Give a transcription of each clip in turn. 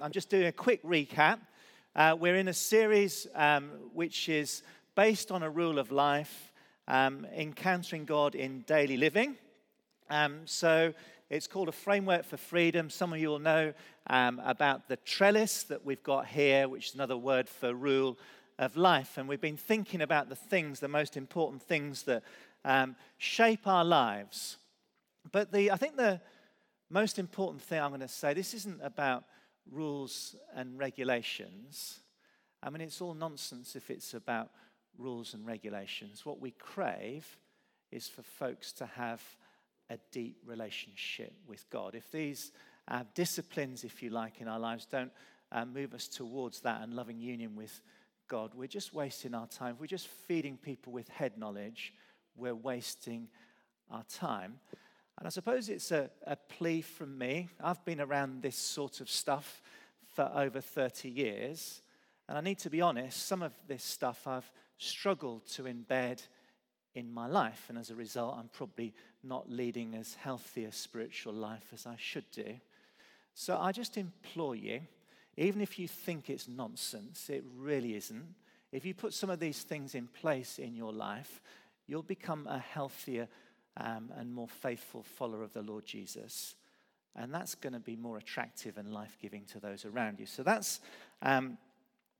I'm just doing a quick recap. Uh, we're in a series um, which is based on a rule of life, um, encountering God in daily living. Um, so it's called a framework for freedom. Some of you will know um, about the trellis that we've got here, which is another word for rule of life. And we've been thinking about the things, the most important things that um, shape our lives. But the, I think the most important thing I'm going to say this isn't about rules and regulations. I mean, it's all nonsense if it's about rules and regulations. What we crave is for folks to have a deep relationship with God. If these uh, disciplines, if you like, in our lives don't uh, move us towards that and loving union with God, we're just wasting our time. If we're just feeding people with head knowledge, we're wasting our time. And I suppose it's a, a plea from me. I've been around this sort of stuff for over 30 years. And I need to be honest, some of this stuff I've struggled to embed in my life. And as a result, I'm probably not leading as healthy a spiritual life as I should do. So I just implore you, even if you think it's nonsense, it really isn't. If you put some of these things in place in your life, you'll become a healthier um, and more faithful follower of the Lord Jesus. And that's going to be more attractive and life giving to those around you. So that's, um,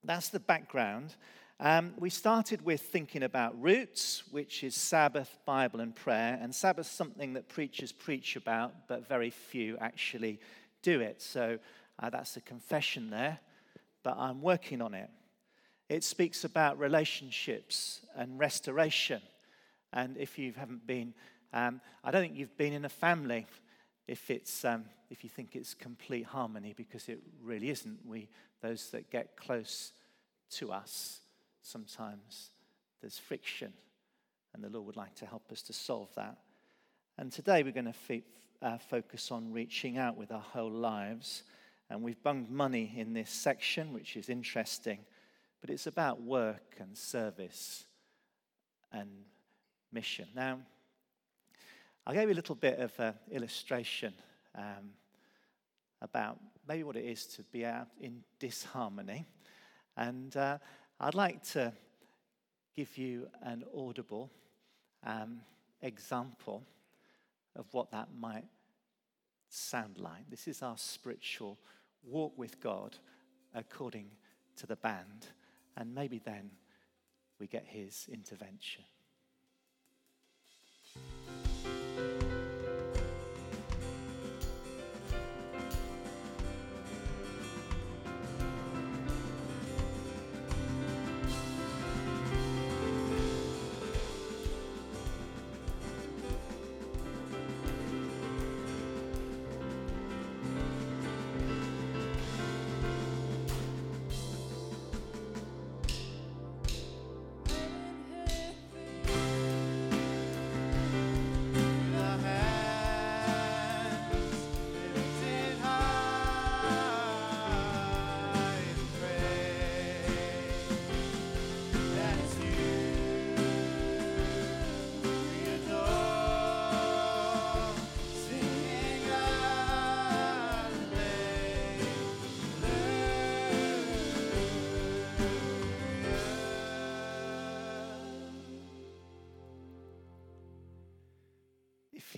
that's the background. Um, we started with thinking about roots, which is Sabbath, Bible, and prayer. And Sabbath is something that preachers preach about, but very few actually do it. So uh, that's a confession there, but I'm working on it. It speaks about relationships and restoration. And if you haven't been um, I don't think you've been in a family if, it's, um, if you think it's complete harmony, because it really isn't. We, those that get close to us, sometimes there's friction, and the Lord would like to help us to solve that. And today we're going to uh, focus on reaching out with our whole lives. And we've bunged money in this section, which is interesting, but it's about work and service and mission. Now, I gave you a little bit of an illustration um, about maybe what it is to be out in disharmony. And uh, I'd like to give you an audible um, example of what that might sound like. This is our spiritual walk with God according to the band. And maybe then we get his intervention.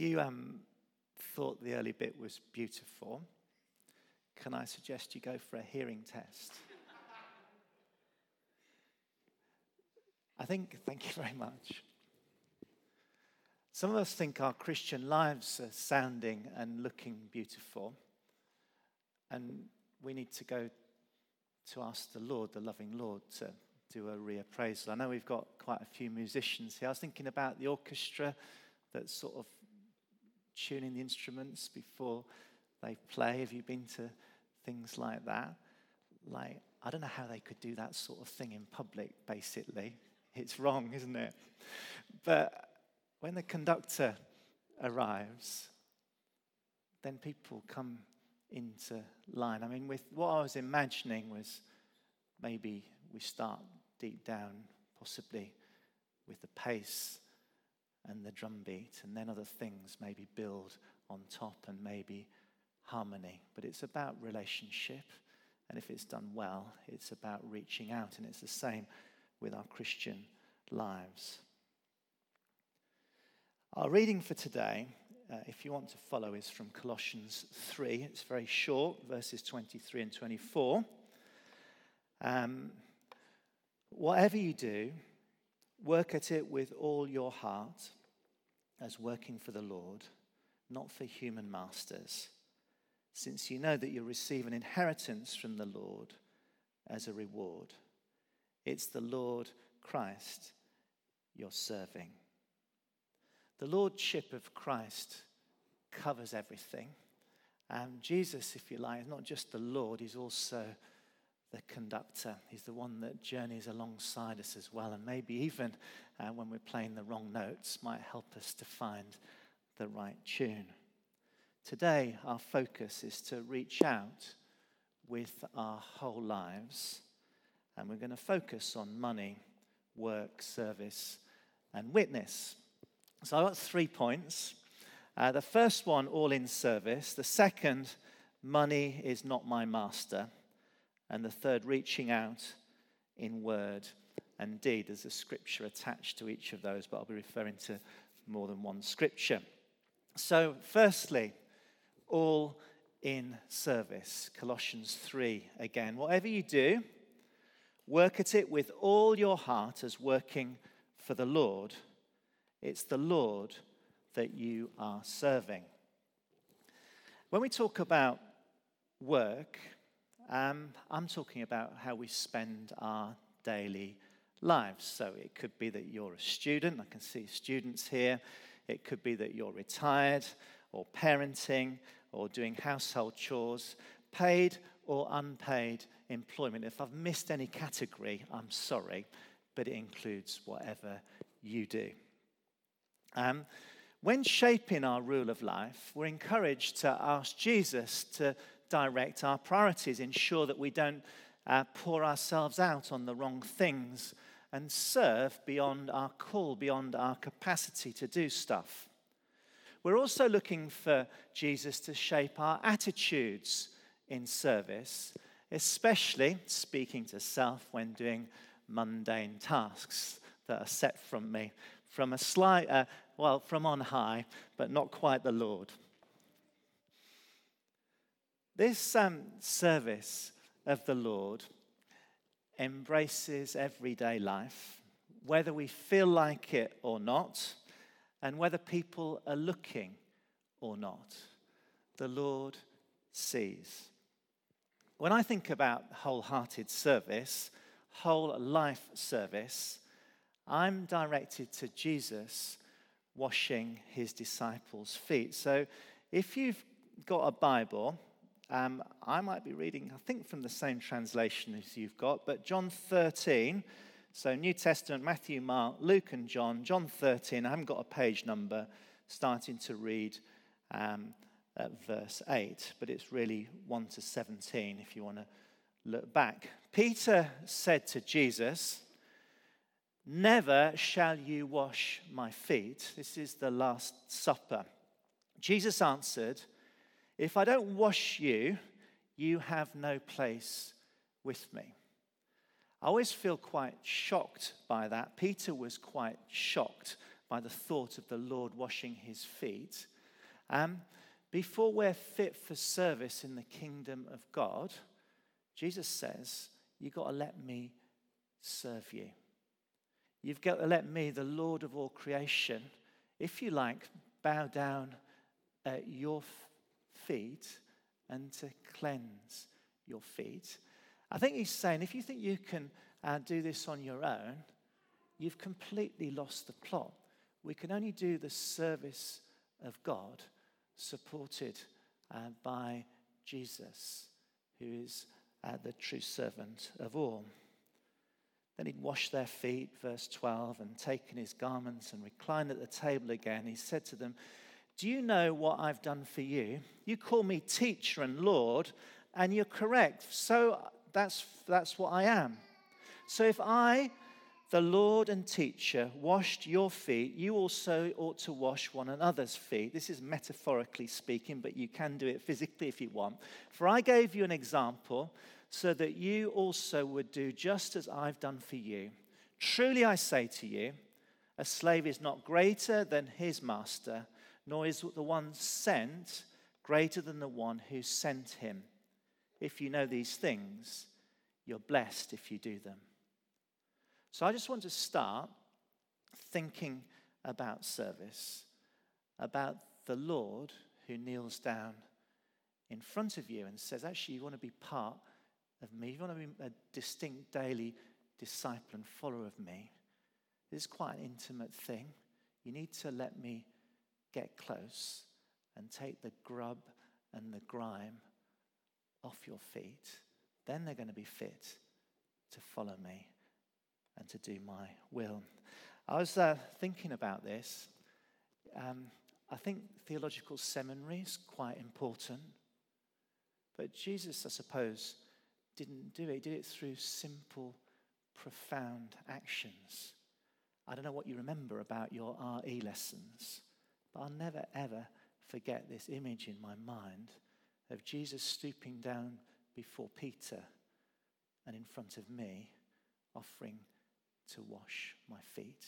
You um, thought the early bit was beautiful, can I suggest you go for a hearing test? I think, thank you very much. Some of us think our Christian lives are sounding and looking beautiful, and we need to go to ask the Lord, the loving Lord, to do a reappraisal. I know we've got quite a few musicians here. I was thinking about the orchestra that sort of tuning the instruments before they play? Have you been to things like that? Like, I don't know how they could do that sort of thing in public, basically. It's wrong, isn't it? But when the conductor arrives, then people come into line. I mean, with what I was imagining was maybe we start deep down, possibly with the pace and the drum beat, and then other things maybe build on top and maybe harmony. But it's about relationship And if it's done well, it's about reaching out. And it's the same with our Christian lives. Our reading for today, uh, if you want to follow, is from Colossians 3. It's very short, verses 23 and 24. Um, whatever you do, work at it with all your heart as working for the Lord, not for human masters, since you know that you'll receive an inheritance from the Lord as a reward. It's the Lord Christ you're serving. The Lordship of Christ covers everything. And Jesus, if you like, is not just the Lord, he's also the conductor. He's the one that journeys alongside us as well. And maybe even uh, when we're playing the wrong notes, might help us to find the right tune. Today, our focus is to reach out with our whole lives. And we're going to focus on money, work, service, and witness. So I've got three points. Uh, the first one, all in service. The second, money is not my master. And the third, reaching out in word and deed. There's a scripture attached to each of those, but I'll be referring to more than one scripture. So, firstly, all in service. Colossians 3 again. Whatever you do, work at it with all your heart as working for the Lord it's the Lord that you are serving. When we talk about work, um, I'm talking about how we spend our daily lives. So it could be that you're a student, I can see students here. It could be that you're retired or parenting or doing household chores, paid or unpaid employment. If I've missed any category, I'm sorry, but it includes whatever you do. Um, when shaping our rule of life, we're encouraged to ask Jesus to direct our priorities, ensure that we don't uh, pour ourselves out on the wrong things, and serve beyond our call, beyond our capacity to do stuff. We're also looking for Jesus to shape our attitudes in service, especially speaking to self when doing mundane tasks that are set from me from a slight, uh, well, from on high, but not quite the Lord. This um, service of the Lord embraces everyday life, whether we feel like it or not, and whether people are looking or not. The Lord sees. When I think about wholehearted service, whole life service, I'm directed to Jesus washing his disciples' feet. So if you've got a Bible, um, I might be reading, I think, from the same translation as you've got, but John 13. So, New Testament, Matthew, Mark, Luke, and John. John 13, I haven't got a page number, starting to read um, at verse 8, but it's really 1 to 17 if you want to look back. Peter said to Jesus, Never shall you wash my feet. This is the Last Supper. Jesus answered, If I don't wash you, you have no place with me. I always feel quite shocked by that. Peter was quite shocked by the thought of the Lord washing his feet. Um, before we're fit for service in the kingdom of God, Jesus says, You've got to let me serve you. You've got to let me, the Lord of all creation, if you like, bow down at your feet and to cleanse your feet. I think he's saying if you think you can uh, do this on your own, you've completely lost the plot. We can only do the service of God supported uh, by Jesus, who is uh, the true servant of all. Then he'd washed their feet, verse 12, and taken his garments and reclined at the table again. He said to them, Do you know what I've done for you? You call me teacher and Lord, and you're correct. So that's, that's what I am. So if I, the Lord and teacher, washed your feet, you also ought to wash one another's feet. This is metaphorically speaking, but you can do it physically if you want. For I gave you an example so that you also would do just as I've done for you. Truly I say to you, a slave is not greater than his master, nor is the one sent greater than the one who sent him. If you know these things, you're blessed if you do them. So I just want to start thinking about service, about the Lord who kneels down in front of you and says, Actually, you want to be part of me, you want to be a distinct daily disciple and follower of me. This is quite an intimate thing. You need to let me get close and take the grub and the grime off your feet. Then they're going to be fit to follow me and to do my will. I was uh, thinking about this. Um, I think theological seminary is quite important. But Jesus, I suppose, didn't do it. He did it through simple, profound actions. I don't know what you remember about your RE lessons, but I'll never, ever forget this image in my mind of Jesus stooping down before Peter and in front of me, offering to wash my feet.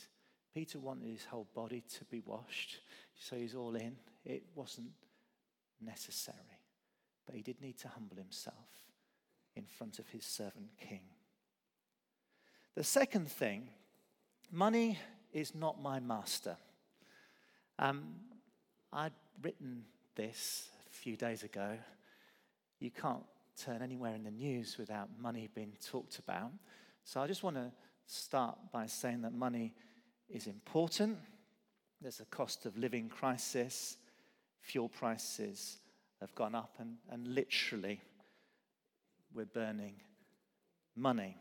Peter wanted his whole body to be washed, so he's all in. It wasn't necessary, but he did need to humble himself in front of his servant king. The second thing money is not my master. Um, I'd written this a few days ago. You can't turn anywhere in the news without money being talked about. So I just want to start by saying that money is important. There's a cost of living crisis, fuel prices have gone up, and, and literally we're burning money.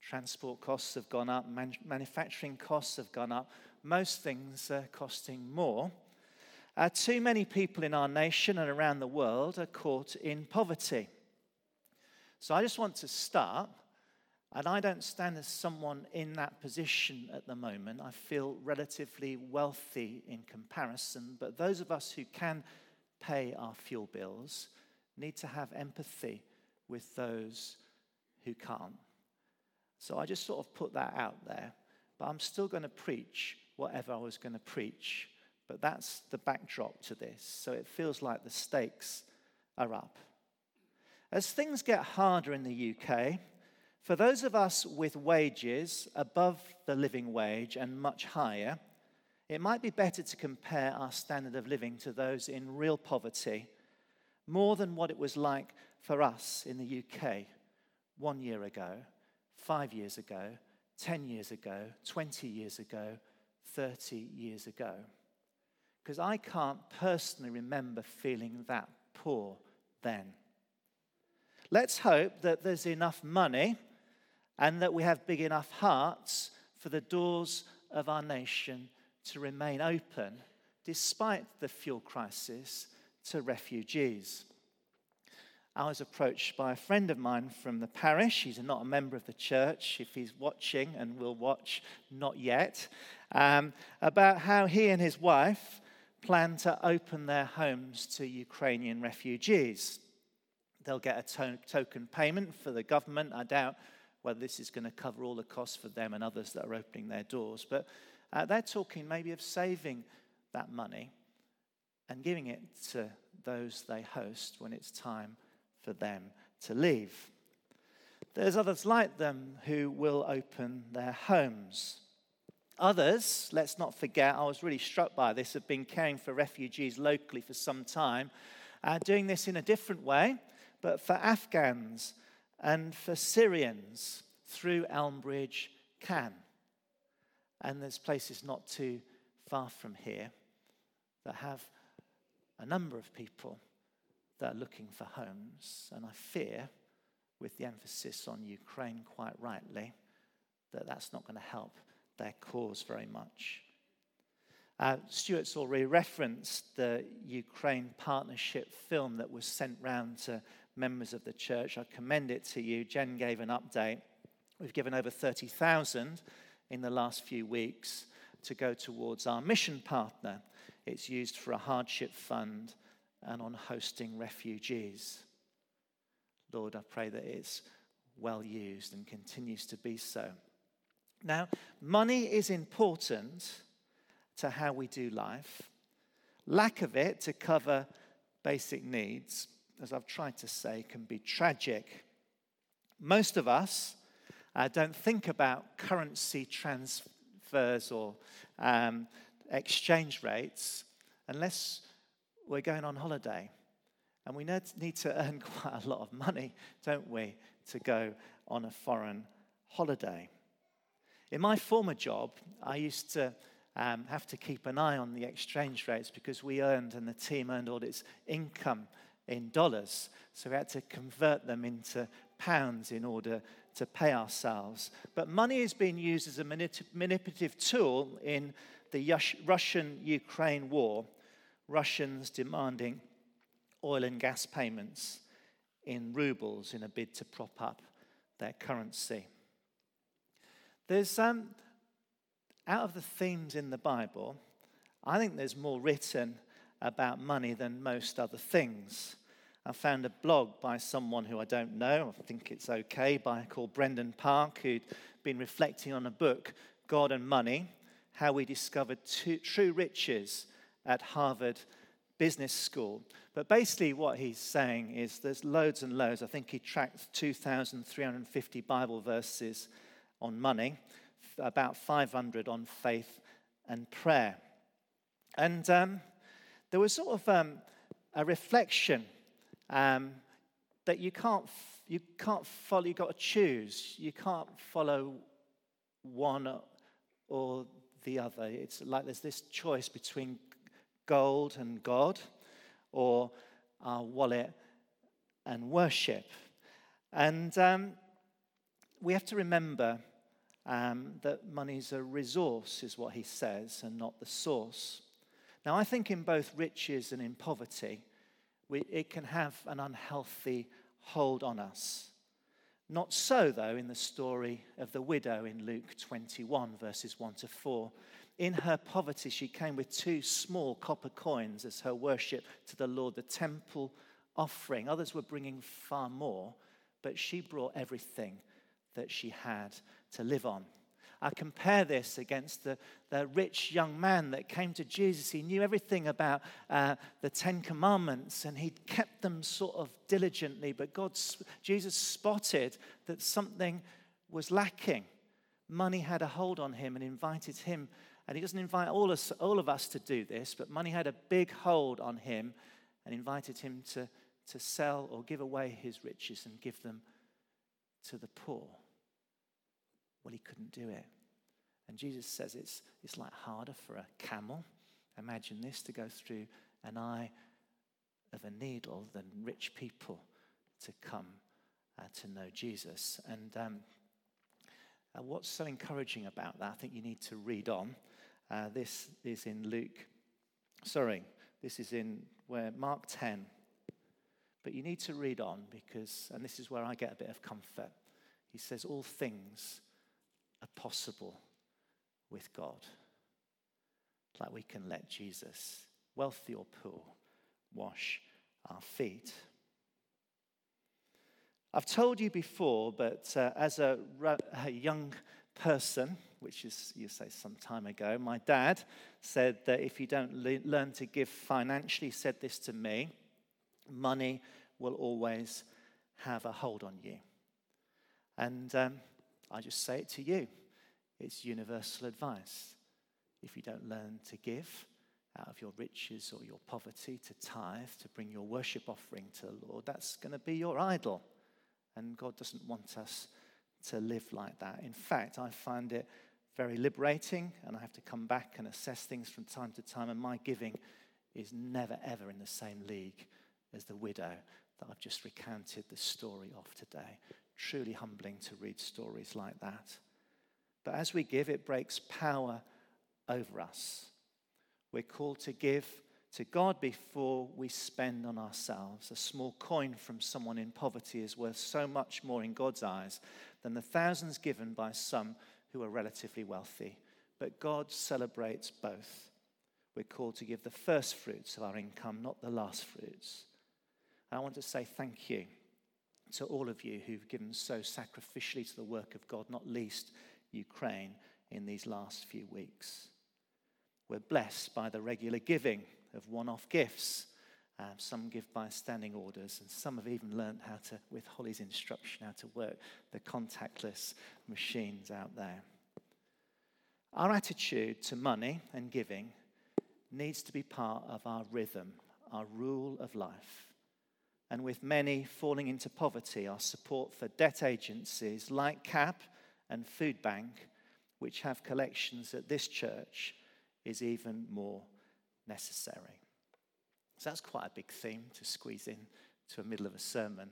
Transport costs have gone up, man- manufacturing costs have gone up. Most things are costing more. Uh, too many people in our nation and around the world are caught in poverty. So I just want to start, and I don't stand as someone in that position at the moment. I feel relatively wealthy in comparison, but those of us who can pay our fuel bills need to have empathy with those who can't. So I just sort of put that out there. But I'm still going to preach whatever I was going to preach. But that's the backdrop to this. So it feels like the stakes are up. As things get harder in the UK, for those of us with wages above the living wage and much higher, it might be better to compare our standard of living to those in real poverty more than what it was like for us in the UK one year ago, five years ago, 10 years ago, 20 years ago, 30 years ago. Because I can't personally remember feeling that poor then. Let's hope that there's enough money and that we have big enough hearts for the doors of our nation to remain open despite the fuel crisis to refugees. I was approached by a friend of mine from the parish. He's not a member of the church, if he's watching and will watch, not yet, um, about how he and his wife plan to open their homes to Ukrainian refugees. They'll get a to- token payment for the government. I doubt whether this is going to cover all the costs for them and others that are opening their doors. But uh, they're talking maybe of saving that money and giving it to those they host when it's time for them to leave. There's others like them who will open their homes. Others, let's not forget, I was really struck by this, have been caring for refugees locally for some time, uh, doing this in a different way, but for Afghans and for Syrians through Elmbridge Can. And there's places not too far from here that have a number of people that are looking for homes. And I fear, with the emphasis on Ukraine quite rightly, that that's not going to help their cause very much. Uh, Stuart's already referenced the Ukraine partnership film that was sent round to members of the church. I commend it to you. Jen gave an update. We've given over 30,000 in the last few weeks to go towards our mission partner. It's used for a hardship fund and on hosting refugees. Lord, I pray that it's well used and continues to be so. Now, money is important to how we do life. Lack of it to cover basic needs, as I've tried to say, can be tragic. Most of us uh, don't think about currency transfers or um, exchange rates unless we're going on holiday. And we need to earn quite a lot of money, don't we, to go on a foreign holiday. In my former job, I used to um, have to keep an eye on the exchange rates because we earned and the team earned all its income in dollars. So we had to convert them into pounds in order to pay ourselves. But money is being used as a manipulative tool in the Russian Ukraine war, Russians demanding oil and gas payments in rubles in a bid to prop up their currency. There's, um, out of the themes in the Bible, I think there's more written about money than most other things. I found a blog by someone who I don't know, I think it's okay, by called Brendan Park, who'd been reflecting on a book, God and Money, How We Discovered True Riches at Harvard Business School. But basically, what he's saying is there's loads and loads. I think he tracked 2,350 Bible verses on money, about 500 on faith and prayer. And um, there was sort of um, a reflection um, that you can't, you can't follow, you've got to choose. You can't follow one or the other. It's like there's this choice between gold and God or our wallet and worship. And um, we have to remember um, that money's a resource, is what he says, and not the source. Now, I think in both riches and in poverty, we, it can have an unhealthy hold on us. Not so, though, in the story of the widow in Luke 21, verses 1 to 4. In her poverty, she came with two small copper coins as her worship to the Lord, the temple offering. Others were bringing far more, but she brought everything that she had to live on. I compare this against the, the rich young man that came to Jesus. He knew everything about uh, the Ten Commandments and he kept them sort of diligently, but God, Jesus spotted that something was lacking. Money had a hold on him and invited him. And he doesn't invite all, us, all of us to do this, but money had a big hold on him and invited him to, to sell or give away his riches and give them to the poor. Well, he couldn't do it. And Jesus says it's, it's like harder for a camel. Imagine this to go through an eye of a needle than rich people to come uh, to know Jesus. And um, uh, what's so encouraging about that, I think you need to read on. Uh, this is in Luke, sorry, this is in where Mark 10. But you need to read on because, and this is where I get a bit of comfort. He says, All things are possible with God. Like we can let Jesus, wealthy or poor, wash our feet. I've told you before, but uh, as a, a, young person, which is, you say, some time ago, my dad said that if you don't le- learn to give financially, said this to me, money will always have a hold on you. And um, I just say it to you. It's universal advice. If you don't learn to give out of your riches or your poverty, to tithe, to bring your worship offering to the Lord, that's going to be your idol. And God doesn't want us to live like that. In fact, I find it very liberating, and I have to come back and assess things from time to time. And my giving is never, ever in the same league as the widow that I've just recounted the story of today. Truly humbling to read stories like that. But as we give, it breaks power over us. We're called to give to God before we spend on ourselves. A small coin from someone in poverty is worth so much more in God's eyes than the thousands given by some who are relatively wealthy. But God celebrates both. We're called to give the first fruits of our income, not the last fruits. I want to say thank you to all of you who've given so sacrificially to the work of God, not least Ukraine, in these last few weeks. We're blessed by the regular giving of one off gifts. Um, some give by standing orders, and some have even learned how to, with Holly's instruction, how to work the contactless machines out there. Our attitude to money and giving needs to be part of our rhythm, our rule of life. And with many falling into poverty, our support for debt agencies like CAP and Food Bank, which have collections at this church, is even more necessary. So that's quite a big theme to squeeze in to a middle of a sermon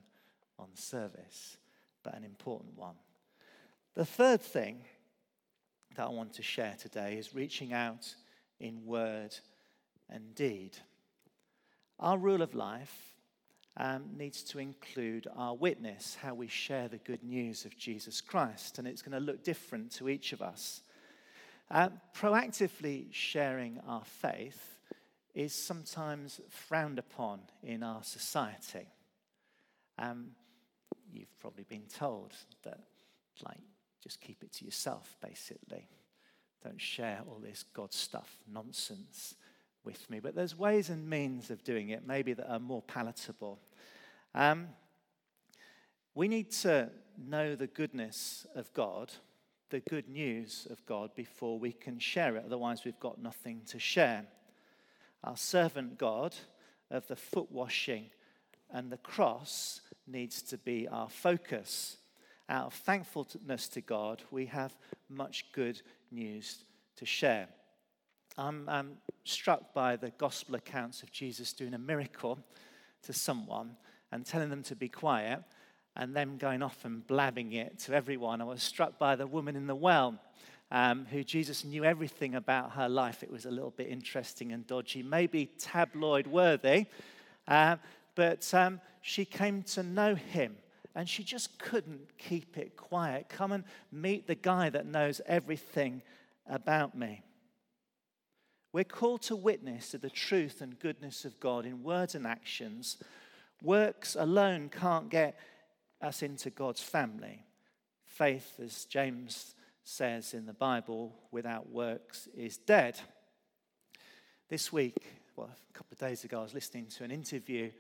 on service, but an important one. The third thing that I want to share today is reaching out in word and deed. Our rule of life um, needs to include our witness, how we share the good news of Jesus Christ, and it's going to look different to each of us. Uh, proactively sharing our faith is sometimes frowned upon in our society. Um, you've probably been told that, like, just keep it to yourself, basically. Don't share all this God stuff nonsense with me. But there's ways and means of doing it, maybe that are more palatable. Um, we need to know the goodness of God, the good news of God, before we can share it. Otherwise, we've got nothing to share. Our servant God of the foot washing and the cross needs to be our focus. Out of thankfulness to God, we have much good news to share. I'm, I'm struck by the gospel accounts of Jesus doing a miracle to someone and telling them to be quiet and them going off and blabbing it to everyone. I was struck by the woman in the well. Um, who Jesus knew everything about her life. It was a little bit interesting and dodgy, maybe tabloid worthy, uh, but um, she came to know him and she just couldn't keep it quiet. Come and meet the guy that knows everything about me. We're called to witness to the truth and goodness of God in words and actions. Works alone can't get us into God's family. Faith, as James says in the Bible, without works is dead. This week, well, a couple of days ago, I was listening to an interview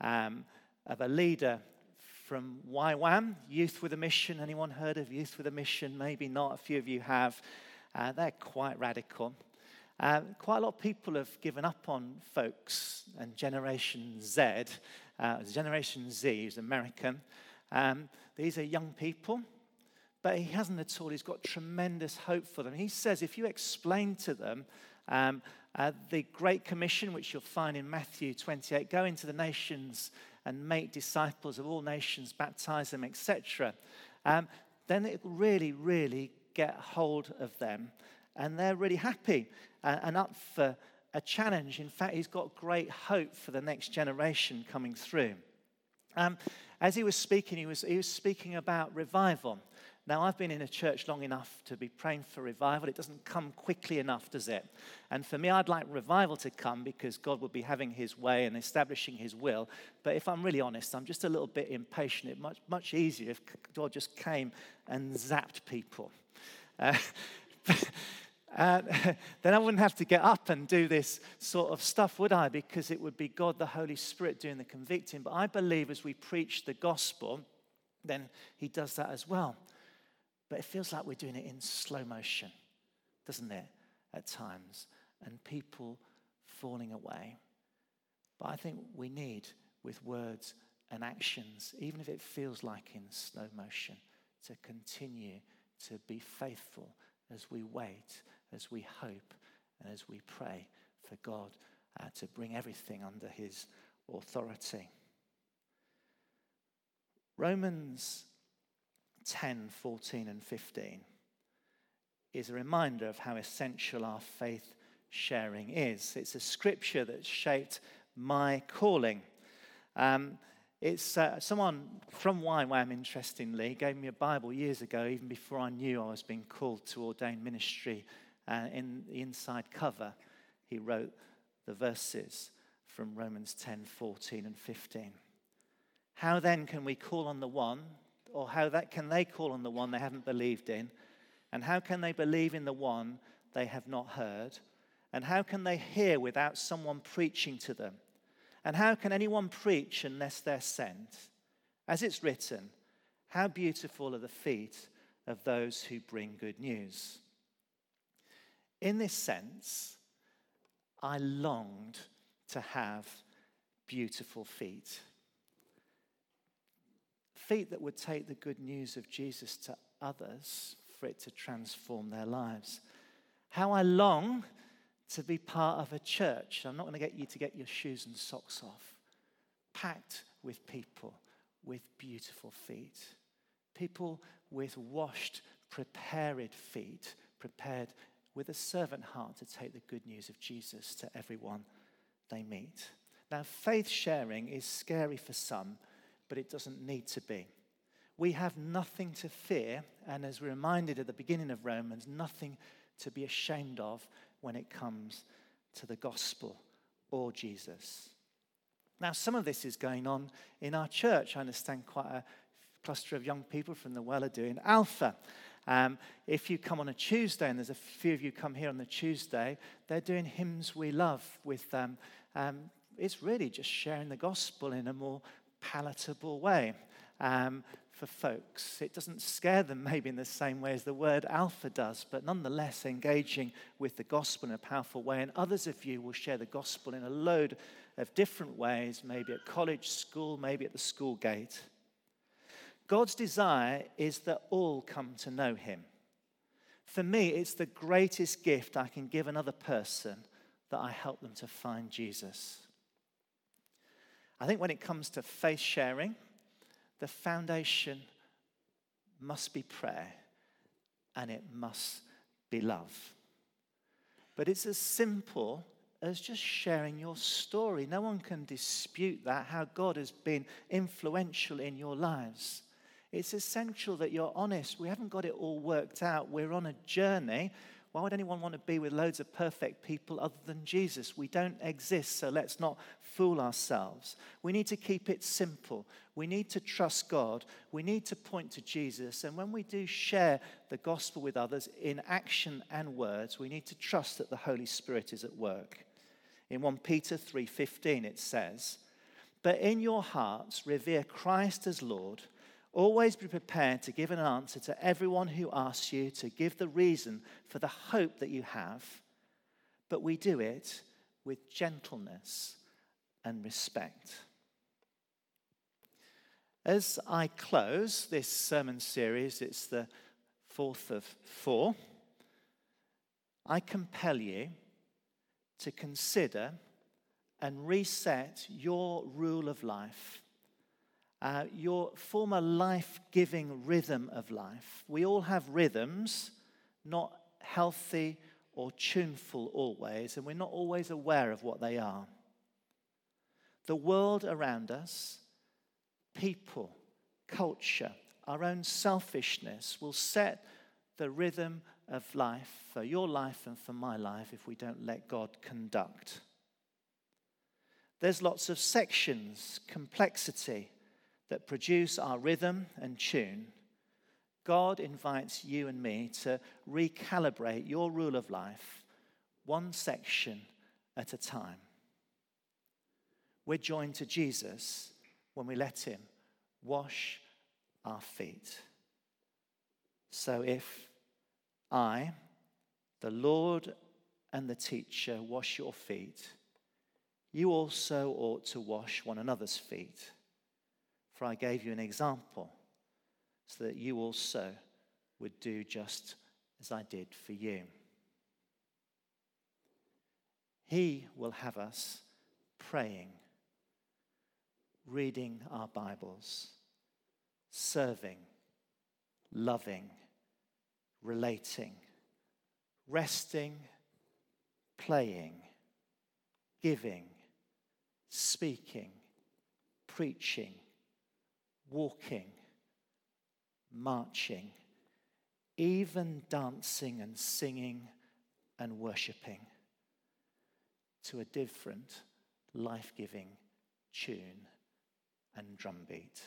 um, of a leader from YWAM, Youth with a Mission. Anyone heard of Youth with a Mission? Maybe not. A few of you have. Uh, they're quite radical. Uh, quite a lot of people have given up on folks and Generation Z. Uh, Generation Z is American. Um, these are young people, but he hasn't at all. He's got tremendous hope for them. He says if you explain to them um, uh, the Great Commission, which you'll find in Matthew 28, go into the nations and make disciples of all nations, baptize them, etc., um, then it will really, really get hold of them and they're really happy and up for a challenge. In fact, he's got great hope for the next generation coming through. Um, as he was speaking, he was, he was speaking about revival. Now, I've been in a church long enough to be praying for revival. It doesn't come quickly enough, does it? And for me, I'd like revival to come because God would be having his way and establishing his will. But if I'm really honest, I'm just a little bit impatient. It's much, much easier if God just came and zapped people. Uh, uh, then I wouldn't have to get up and do this sort of stuff, would I? Because it would be God, the Holy Spirit, doing the convicting. But I believe as we preach the gospel, then He does that as well. But it feels like we're doing it in slow motion, doesn't it, at times? And people falling away. But I think we need, with words and actions, even if it feels like in slow motion, to continue to be faithful as we wait, as we hope, and as we pray for God uh, to bring everything under His authority. Romans 10 14 and 15 is a reminder of how essential our faith sharing is. It's a scripture that shaped my calling. Um, it's uh, someone from YWAM, interestingly, gave me a Bible years ago, even before I knew I was being called to ordain ministry. Uh, in the inside cover, he wrote the verses from Romans 10 14 and 15. how then can we call on the one, or how that can they call on the one they haven't believed in? And how can they believe in the one they have not heard? And how can they hear without someone preaching to them? And how can anyone preach unless they're sent? As it's written, how beautiful are the feet of those who bring good news. In this sense, I longed to have beautiful feet. Feet that would take the good news of Jesus to others for it to transform their lives. How I long to be part of a church. I'm not going to get you to get your shoes and socks off, packed with people with beautiful feet, people with washed, prepared feet, prepared with a servant heart to take the good news of Jesus to everyone they meet. Now, faith sharing is scary for some, but it doesn't need to be. We have nothing to fear, and as we're reminded at the beginning of Romans, nothing to be ashamed of when it comes to the gospel or Jesus. Now, some of this is going on in our church. I understand quite a cluster of young people from the well are doing Alpha. Um, if you come on a Tuesday, and there's a few of you come here on the Tuesday, they're doing hymns we love with. Um, um, it's really just sharing the gospel in a more palatable way um, for folks. It doesn't scare them maybe in the same way as the word alpha does, but nonetheless engaging with the gospel in a powerful way. And others of you will share the gospel in a load of different ways, maybe at college, school, maybe at the school gate. God's desire is that all come to know Him. For me, it's the greatest gift I can give another person that I help them to find Jesus. I think when it comes to faith sharing, the foundation must be prayer and it must be love. But it's as simple as just sharing your story. No one can dispute that, how God has been influential in your lives. It's essential that you're honest. We haven't got it all worked out. We're on a journey. Why would anyone want to be with loads of perfect people other than Jesus? We don't exist, so let's not fool ourselves. We need to keep it simple. We need to trust God. We need to point to Jesus. And when we do share the gospel with others in action and words, we need to trust that the Holy Spirit is at work. In 1 Peter 3:15 it says, "But in your hearts revere Christ as Lord." Always be prepared to give an answer to everyone who asks you to give the reason for the hope that you have, but we do it with gentleness and respect. As I close this sermon series, it's the fourth of four, I compel you to consider and reset your rule of life uh, your former life giving rhythm of life. We all have rhythms, not healthy or tuneful always, and we're not always aware of what they are. The world around us, people, culture, our own selfishness will set the rhythm of life for your life and for my life if we don't let God conduct. There's lots of sections, complexity, that produce our rhythm and tune, God invites you and me to recalibrate your rule of life one section at a time. We're joined to Jesus when we let Him wash our feet. So if I, the Lord and the teacher, wash your feet, you also ought to wash one another's feet. For I gave you an example so that you also would do just as I did for you. He will have us praying, reading our Bibles, serving, loving, relating, resting, playing, giving, speaking, preaching walking, marching, even dancing and singing and worshipping to a different life giving tune and drumbeat.